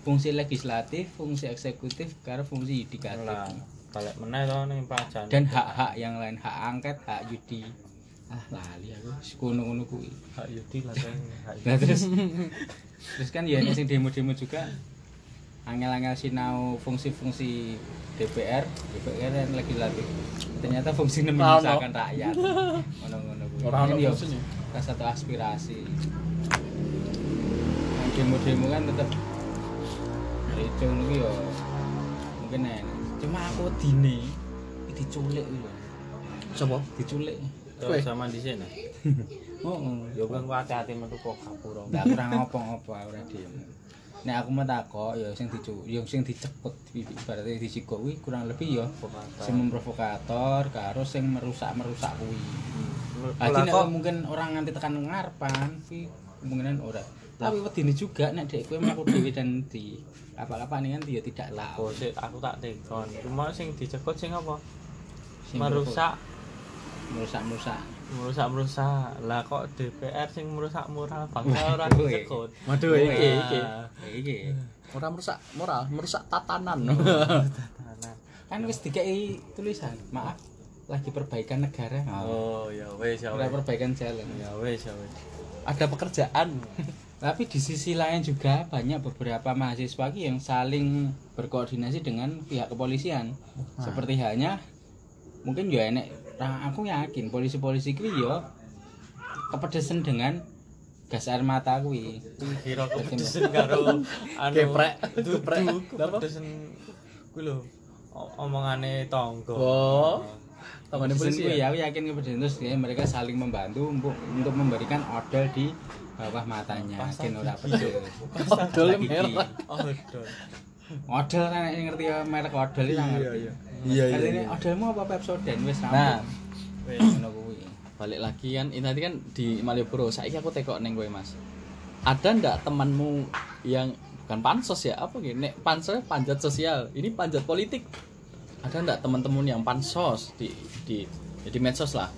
fungsi legislatif fungsi eksekutif karena fungsi yudikatif balik meneh to ning pajan dan hak-hak yang lain hak angket hak judi ah lali aku kuno kuno kuwi hak yudi lah Nah, terus terus kan ya ini sing demo-demo juga angel-angel sinau fungsi-fungsi DPR, DPR dan legislatif. Ternyata fungsinya menyusahkan rakyat. Ngono-ngono kuwi. Ora ono Kan ya satu aspirasi. Demo-demo kan tetap itu ngono ya mungkin enak. Cuma aku dini diculik kuwi lho. Sopo? Diculik. Yo sama di sini Oh, yo kan ku hati-hati metu kok kapura Nggak kurang apa-apa ora diem. Nek aku mau takok ya sing dicu, ya sing dicepet ibaratnya disikok kuwi kurang lebih ya sing memprovokator karo sing merusak-merusak kuwi. Jadi nek mungkin orang nganti tekan ngarepan kuwi kemungkinan ora. Tapi wedine juga nek dek kowe mlaku dhewe dan di apa-apa nih kan ya tidak lah. Oh, sik, aku tak tekon. Cuma sing dicekot sing apa? Sing merusak, merusak-merusak. merusak merusak. Lah kok DPR sing merusak moral bangsa ora Kowe. dicekot. Waduh iki iki. Iki. Ora merusak moral, merusak tatanan. Kan wis dikai tulisan, maaf lagi perbaikan negara. Oh, ya wis ya wis. perbaikan jalan. Ya wis ya wis. Ada pekerjaan. Tapi di sisi lain juga banyak beberapa mahasiswa ki yang saling berkoordinasi dengan pihak kepolisian. Seperti halnya mungkin ya enek nah, aku yakin polisi-polisi kuwi ya kepedesan dengan gas air mata kuwi. Kira kepedesen karo anu Geprek. geprek. Kepedesen kuwi lho. Omongane tangga. Oh. Kepedesan polisi ya. aku yakin kepedesan terus ya, mereka saling membantu untuk untuk memberikan odol di bawah matanya. Yakin ora pedes. Odol Gigi. merah. Oh, dol. Odol kan yang ngerti ya merek odol itu ngerti. iya. Iya, iya, Artinya iya. odolmu apa Pepsodent wis Nah, rampung. Wis. Ngono kuwi. balik lagi kan ini tadi kan di Malioboro saiki aku tekok neng kowe Mas ada ndak temanmu yang bukan pansos ya apa gitu nek pansos panjat sosial ini panjat politik ada ndak teman-teman yang pansos di di ya di medsos lah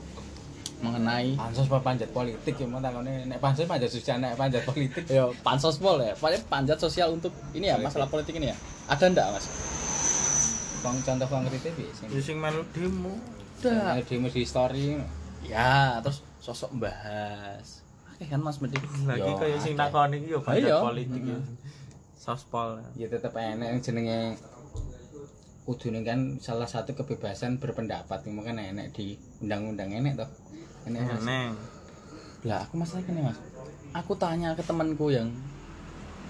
mengenai pansos apa panjat politik? Ya mau takone nek pansos panjat sosial nek panjat politik. Yo pansos pol ya. Paling panjat sosial untuk ini ya masalah politik. ini ya. Ada ndak mas? Bang contoh konkretnya bi sing Ya sing melu demo. ada demo di story. Ya terus sosok bahas oke kan mas Medi Lagi Yo, kaya sing akeh. takoni iki yo banyak Iya. politik ya. Sospol. ya. Tetep enek yang jenenge kudune kan salah satu kebebasan berpendapat. Yang kan enek di undang-undang enek toh enek Mas. Neng. lah aku masalah gini mas. Aku tanya ke temanku yang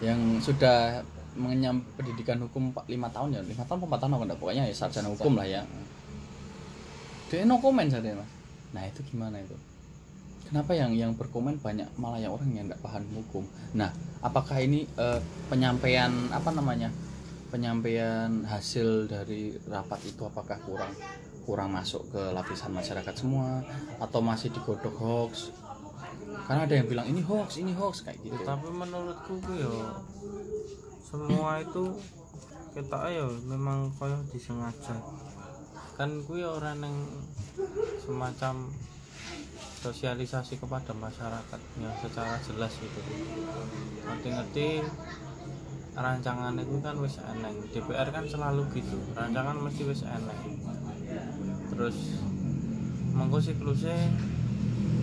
yang sudah mengenyam pendidikan hukum 4, 5 tahun ya. 5 tahun 4 tahun apa enggak pokoknya ya sarjana hukum lah ya. Dia no komen saja mas. Nah itu gimana itu? Kenapa yang yang berkomen banyak malah yang orang yang tidak paham hukum? Nah apakah ini eh, penyampaian apa namanya penyampaian hasil dari rapat itu apakah kurang kurang masuk ke lapisan masyarakat semua atau masih digodok hoax karena ada yang bilang ini hoax ini hoax kayak gitu Tapi menurutku ku yo semua itu kita ayo memang kaya disengaja. Kan ku yo orang yang semacam sosialisasi kepada masyarakat yang secara jelas gitu. Ngerti-ngerti rancangan itu kan wis eneng. DPR kan selalu gitu. Rancangan mesti wis eneng. Terus mengko siklusnya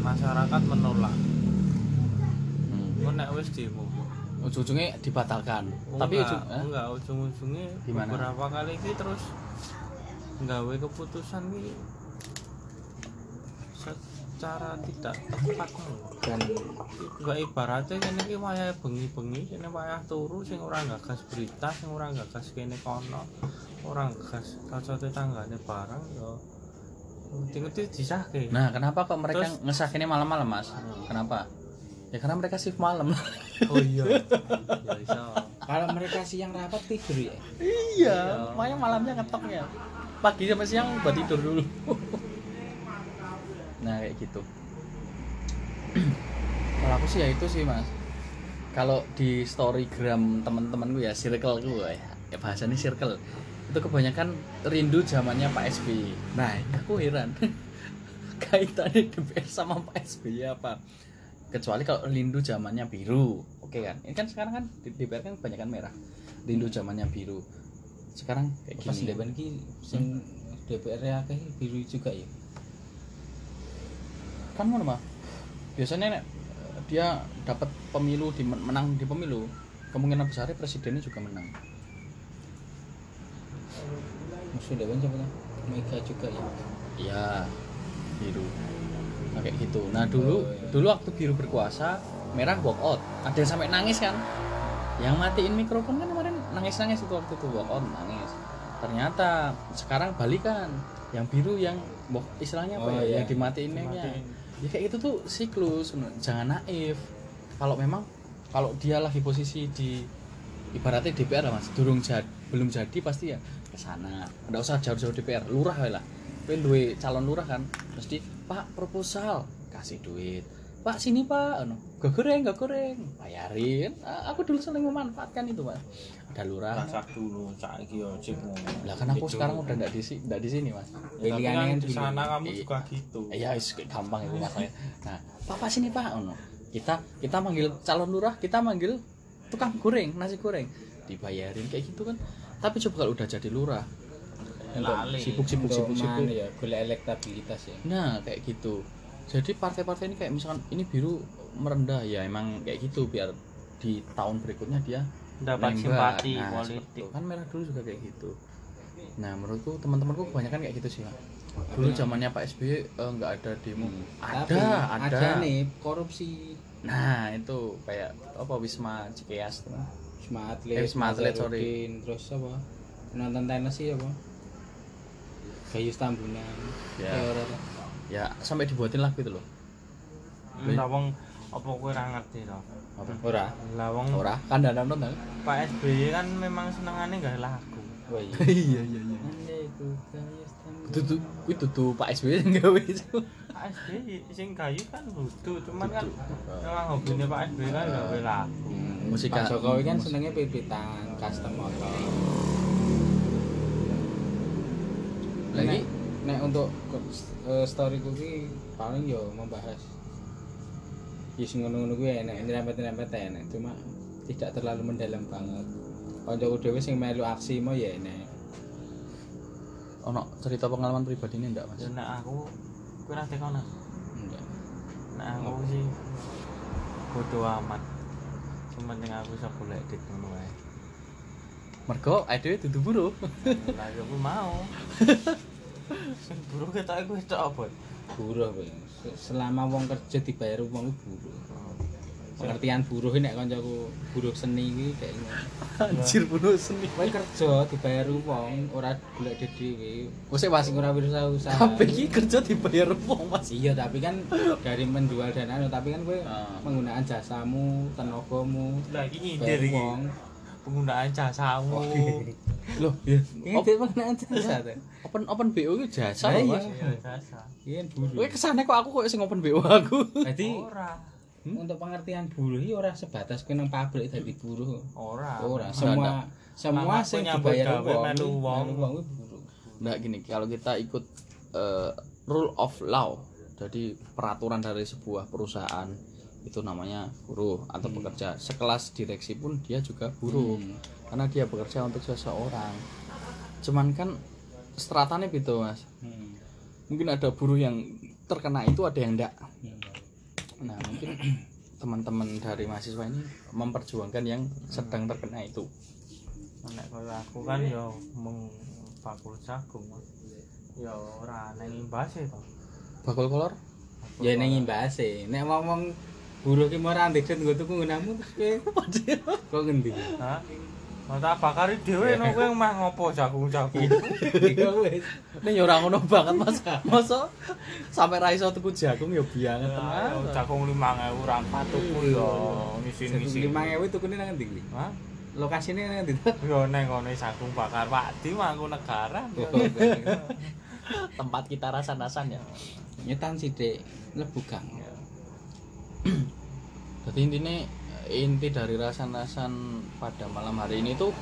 masyarakat menolak. hmm. Nek wis demo. ujung-ujungnya dibatalkan tapi enggak, ujung eh? enggak ujung-ujungnya Gimana? beberapa kali iki terus nggawe keputusan iki secara tidak tepat dan Gak ibaratnya kene iki wayah bengi-bengi kene wayah turu sing ora gagas berita sing ora gagas kene kono ora gagas kaca tetanggane barang ya disahke Nah, kenapa kok mereka Terus- ngesah ini malam-malam, Mas? Kenapa? Ya karena mereka shift malam. oh iya ya kalau mereka siang rapat tidur ya iya, makanya malamnya ngetok ya. Pagi sampai siang buat tidur dulu. nah, kayak gitu. Kalau aku sih ya itu sih, Mas. Kalau di storygram teman-temanku ya, circle gue ya, ya bahasanya circle. Itu kebanyakan rindu zamannya Pak SBY. Nah, aku heran. Kaitannya DPR sama Pak SBY apa? Kecuali kalau rindu zamannya biru. Oke kan? Ini kan sekarang kan di DPR kan kebanyakan merah. Rindu zamannya biru. Sekarang kayak pas gini. depan ki sing DPR ya akeh biru juga ya kan ngono mah biasanya nek eh, dia dapat pemilu di menang di pemilu kemungkinan besar presidennya juga menang musuh depan siapa Mega juga ya? Iya. Biru. Nah, kayak gitu. Nah dulu Oh, iya. dulu waktu biru berkuasa merah walk out. Ada yang sampai nangis kan? Yang matiin mikrofon kan kemarin nangis nangis itu waktu itu walk out nangis. Ternyata sekarang balikan yang biru yang walk- istilahnya apa Oh, ya iya. yang dimatiinnya Dimatiin. ya kayak gitu tuh siklus jangan naif. Kalau memang kalau dia lagi posisi di ibaratnya DPR lah mas. Durung jadi belum jadi pasti ya ke sana. Nggak usah jauh-jauh DPR lurah lah. Kowe duwe calon lurah kan mesti pak proposal. Kasih duit. Pak sini pak. Anu gak goreng gak goreng. Bayarin. Aku dulu sering memanfaatkan itu mas ada lurah. Masak dulu saiki yo cek ngono lah kan aku sekarang udah nggak di sini nggak di sini mas. Ya, Pilihannya di sana kamu Iya. juga gitu. Ya wis gampang itu masalahnya nah papa sini pak. Ono kita kita manggil calon lurah kita manggil tukang goreng nasi goreng. Dibayarin kayak gitu kan tapi coba kalau udah jadi lurah. Sibuk sibuk sibuk sibuk ya golek elektabilitas ya. Nah kayak gitu. Jadi partai-partai ini kayak misalkan ini biru merendah ya emang kayak gitu biar di tahun berikutnya dia dapat nembak. simpati Nah, politik. kan merah dulu juga kayak gitu. Nah menurutku teman-temanku kebanyakan kayak gitu sih Pak. dulu zamannya Pak SBY eh, nggak ada demo. Ada Tapi ada, nih korupsi. Nah itu kayak apa Wisma Cikeas tuh Wisma Atlet, Eh, Wisma Atlet, sorry. Terus apa? Penonton tenis sih apa? Gayus Tambunan. Ya. Ya, ora lah. ya sampai dibuatin lagu itu loh lah wong apa kowe ora ngerti to apa Ora. lah wong ora kan ada nonton Pak SBY kan memang senengane gak lagu Oh iya. iya iya iya tuh itu tuh Pak SBY yang gawe itu Pak SBY sing gayu kan lucu cuman kan memang hobinya Pak SBY kan gawe lagu Hmm, Musik- Pak Jokowi kan musik. senengnya pipitan custom motor. lagi? Nek, nek untuk uh, story kuwi paling yo membahas. Ya sing ngono-ngono kuwi enak nyerempet-nyerempet enak cuma tidak terlalu mendalam banget. Kancaku dhewe sing melu aksi mau ya enak ono cerita pengalaman pribadi ini enggak mas? Nek aku ora tekono enggak nek aku sih bodo amat yang aku bisa golek dik ngono wae. Mergo adewe dudu buruh lah yo aku mau. Sing buruk ketok iku tok apa? Buruh kowe selama wong kerja dibayar wong kuwi buruh pengertian buruh ini kancaku buruh seni kuwi kayak anjir buruh seni. Kowe kerja dibayar wong ora golek dhewe Wes mas sing ora usaha kabeh iki kerja dibayar wong mas. Iya, tapi kan dari menjual dan anu, tapi kan gue Ah. penggunaan jasamu, tenagamu, lah iki nyindir iki. penggunaan jasamu. Loh iya. Ini dia penggunaan jasa tuh. open open BO itu jasa loh iya. iya jasa. Iya, buruh. Kowe ke sana kok aku kok sing open BO aku? Jadi ora untuk pengertian buruh ini ora sebatas kowe nang pabrik dadi buruh. ora Ora, Enggak, semua semua Anak sing dibayar melu melu wong kuwi buruh. Nah gini, kalau kita ikut eh, rule of law, jadi peraturan dari sebuah perusahaan itu namanya buruh atau pekerja. Sekelas direksi pun dia juga buruh, Hmm. karena dia bekerja untuk seseorang. Cuman kan stratanya gitu mas. Hmm. Mungkin ada buruh yang terkena itu, ada yang enggak. Hmm. Nah mungkin teman-teman dari mahasiswa ini memperjuangkan yang sedang terkena itu. nek kaya aku kan yo mung bakul jagung ya ora nang imbase to Bakul kolor Ya ning imbase. Nek ngomong buruh ki mau rantik duit nggo tuku nggunamu terus kowe kok ngendi? Hah? Mau tak bakari dhewe no kowe mah ngopo jagung-jagung. Wis. Ini ya ora ngono banget Mas. Masa sampai ra iso tuku jagung ya bianget Ayo, tenan. Jagung 5000 ra patuku yo ngisi-ngisi. 5000 tukune nang endi kuwi? Hah? Lokasine nang endi? Yo neng kono jagung bakar Pakdi mangku negara. Tempat kita rasan-rasan ya. Nyetan sithik mlebu gang. Jadi intinya inti dari rasan-rasan pada malam hari ini tuh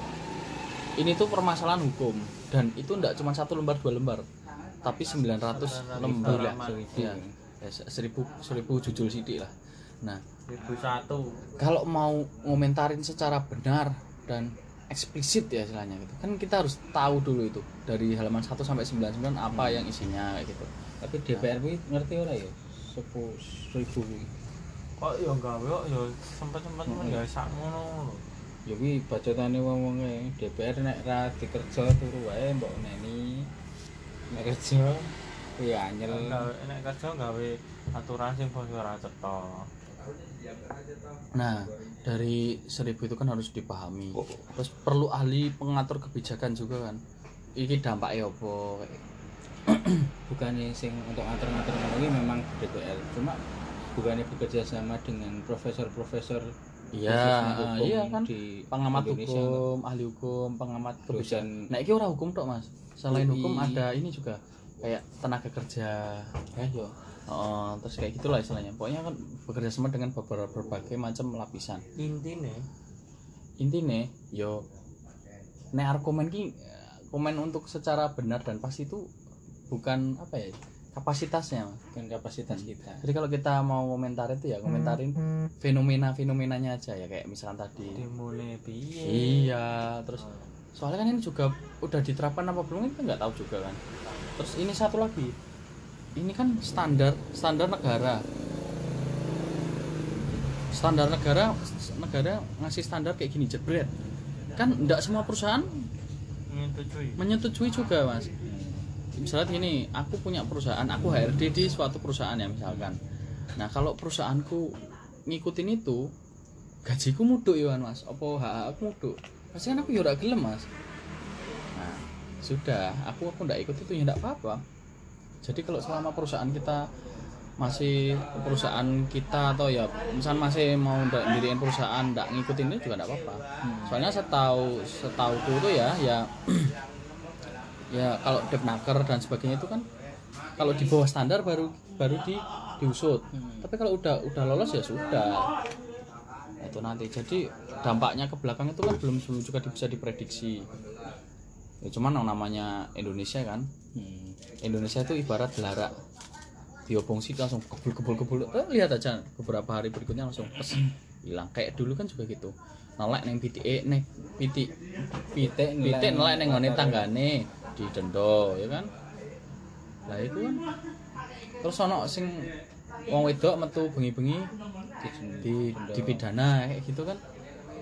ini tuh permasalahan hukum dan itu enggak cuma satu lembar dua lembar tapi 900 lembar halaman. ya, ya, seribu seribu judul sidik lah nah 1001. kalau mau ngomentarin secara benar dan eksplisit ya istilahnya gitu kan kita harus tahu dulu itu dari halaman 1 sampai 99 apa yang isinya gitu Tapi DPR kuwi ngerti ora ya? Sepu seribu kuwi. Kok yo gawe kok yo sempet-sempet men ya sak ngono lho. Ya kuwi bacotane wong-wong e DPR nek ra dikerja turu wae mbok neni. Nek kerja kuwi anyel. Gawe nek kerja gawe aturan sing bos ora cetha. Nah, dari seribu itu kan harus dipahami. Terus perlu ahli pengatur kebijakan juga kan. Iki dampaknya apa? bukannya sing untuk ngatur-ngatur kuwi memang DPR cuma bukannya bekerja sama dengan profesor-profesor Iya, iya kan. di Pengamat Indonesia, hukum, ahli hukum, pengamat kebijakan. Nah, iki ora hukum tok, Mas. Selain UI. hukum ada ini juga kayak tenaga kerja. ya yo Oh, terus kayak gitulah istilahnya. Pokoknya kan bekerja sama dengan beberapa berbagai macam lapisan. Intine Intinya, yo nek komen ki komen untuk secara benar dan pasti itu bukan apa ya kapasitasnya kan kapasitas kita. Jadi kalau kita mau komentar itu ya komentarin fenomena fenomenanya aja ya kayak misalkan tadi. Dimulai piye? iya terus soalnya kan ini juga udah diterapkan apa belum kita nggak tahu juga kan. Terus ini satu lagi. Ini kan standar standar negara. Standar negara negara ngasih standar kayak gini jebret. Kan enggak semua perusahaan Menyetujui. menyetujui juga mas misalnya gini aku punya perusahaan aku HRD di suatu perusahaan ya misalkan. Nah kalau perusahaanku ngikutin itu gajiku muduk ya mas. Opo hak aku muduk? Pasti kan aku ya udah gelem mas. Nah sudah. Aku aku ndak ikut itu ya ndak apa-apa. Jadi kalau selama perusahaan kita masih perusahaan kita atau ya misal masih mau diriin perusahaan ndak ngikutin itu juga ndak apa-apa. Soalnya setahu setauku itu ya ya ya kalau depnaker dan sebagainya itu kan kalau di bawah standar baru baru di diusut. Tapi kalau udah udah lolos ya sudah. Nah, itu nanti. Jadi dampaknya ke belakang itu kan belum belum juga bisa diprediksi. Ya cuman yang namanya Indonesia kan Hmm. Indonesia itu ibarat belara diobong sih langsung kebul kebul kebul eh, lihat aja beberapa hari berikutnya langsung pes hilang. Kayak dulu kan juga gitu. Nelek neng pitik eh neng pitik pitik pitik nelek neng ngone tanggane di dendo ya kan? Lah itu kan terus ono sing wong wedok metu bengi-bengi di dipidana kayak gitu kan.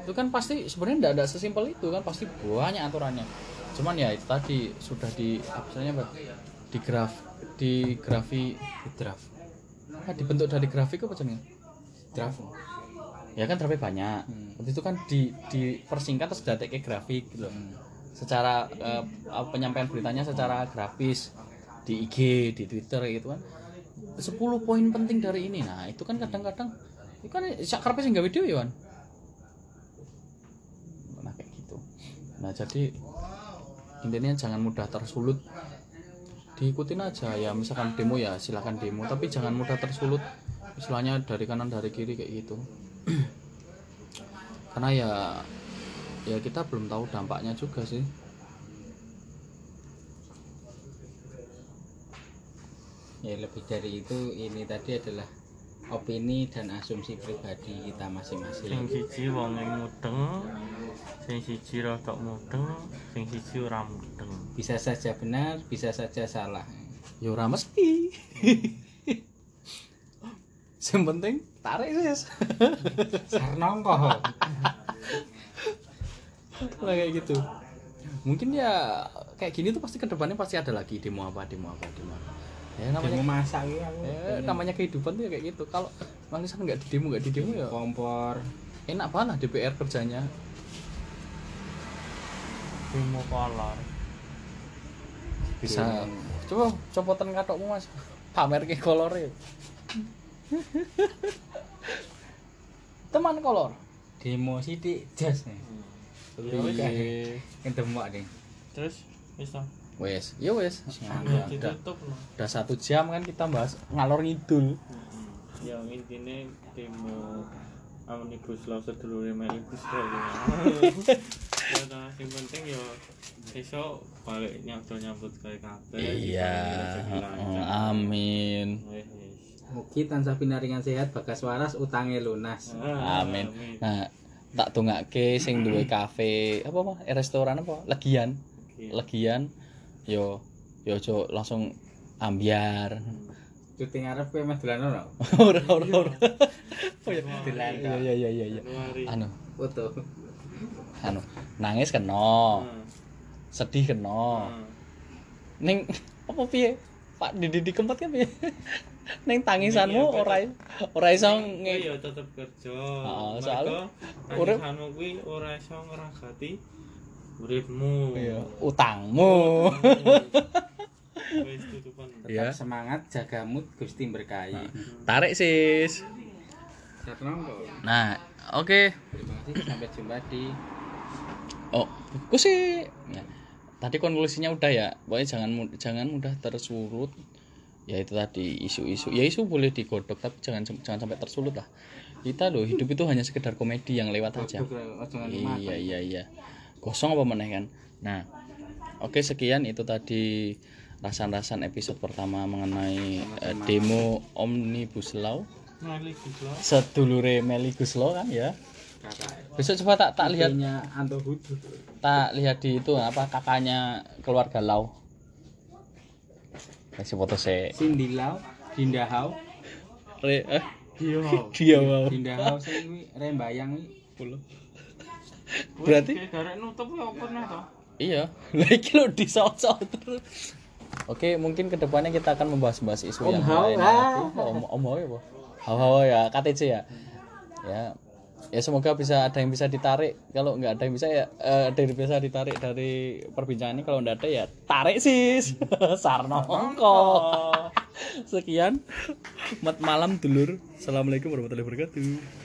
Itu kan pasti sebenarnya tidak ada sesimpel itu kan pasti banyak aturannya. Cuman ya itu tadi sudah di apa apa di graf di grafi. Di draft ah, dibentuk dari grafik apa jenenge? Draft ya kan draftnya banyak. Hmm. Itu kan di dipersingkat terus datek ke grafik gitu loh secara apa, penyampaian beritanya secara grafis di IG di Twitter gitu kan. 10 poin penting dari ini. Nah itu kan kadang-kadang itu kan sak karepe sing gawe dhewe ya kan nah kayak gitu. Nah jadi intinya jangan mudah tersulut. Diikutin aja. Ya misalkan demo ya silakan demo. Tapi jangan mudah tersulut. Istilahnya dari kanan dari kiri kayak gitu. Karena ya ya kita belum tahu dampaknya juga sih. Ya lebih dari itu ini tadi adalah opini dan asumsi pribadi kita Sing masing-masing siji wong mudeng, sing siji rada mudeng, sing siji ora mudeng. bisa saja benar bisa saja salah. Ya ora mesti. Yang penting tarik sis sarnongko lah kayak gitu. Mungkin ya kayak gini tuh pasti ke depannya pasti ada lagi demo apa demo apa demo apa. Ya namanya Demo masak iki aku. ya, namanya kehidupan tuh ya kayak gitu. Kalau manisan nggak di demo nggak di demo ya. Kompor. enak banget lah DPR kerjanya. Demo kolor. Bisa. Coba copotan katokmu mas. Pamer ke kolornya teman kolor. Demo sithik jas nih. Ya wis Iya. Kendemok nih. terus wis to? Wes ya wes. Udah udah, ditutup no? Udah satu jam kan kita bahas ngalor ngidul. Ya intine demo omnibus law sedulure omnibus law ya ta sing penting ya esok balik nyambut nyambut kayak kabeh iya. Rezeki lancar. amin. Wis, wis. Mugi tansah pinaringan sehat bagas waras utange lunas. Ah, amin. Nah tak tungake sing duwe kafe apa apa eh, restoran apa legian. Legian yo yo ojo langsung ambiar. Cuti ngarep kowe meh dolan ora? ora ora ora. Oh iya. Dolan iya iya iya iya iya. Januari. Anu. Foto. anu nangis kena. Ah, sedih kena. Ah. ning apa piye? Pak Didi di keempat kan piye ning tangisanmu Iya, ora ora iso nge ya tetep kerja. Heeh, soalnya urip- tangisanmu kuwi ora iso ngragati uripmu. iya utangmu Wis tutupan. Tetap Iya. semangat jaga mood Gusti berkahi. tarik sis nah oke Terima kasih sampai jumpa di oh aku sih ya, tadi konklusinya udah ya pokoknya jangan jangan mudah tersurut ya itu tadi isu-isu. Ya isu boleh digodok tapi jangan jangan sampai tersulut lah. Kita loh hidup itu hanya sekedar komedi yang lewat aja. iya mati. iya iya. Kosong apa meneh kan? Nah oke sekian itu tadi rasan-rasan episode pertama mengenai eh, demo omnibus law. Sedulure Meli Guslo kan ya? Besok coba tak tak lihat. Nya Anto Hudu. tak lihat di itu apa kakaknya keluarga Lau kasih foto saya Cindy Lau, Dinda Hau, Re, eh dia mau Dinda Hau sing kuwi rembayang kuwi. Berarti- garek nutup ya apa nah to? iya lagi lo disosok terus Oke, mungkin ke depannya kita akan membahas-bahas isu Om yang lain. ah. Om Om ya? Hao Hao ya, KTC ya. Ya. Ya semoga bisa ada yang bisa ditarik. Kalau nggak ada yang bisa ya eh, ada yang bisa ditarik dari perbincangan ini. Kalau nggak ada ya tarik sis. Sarno ongko. Sekian. Mat malam dulur. Assalamualaikum warahmatullahi wabarakatuh.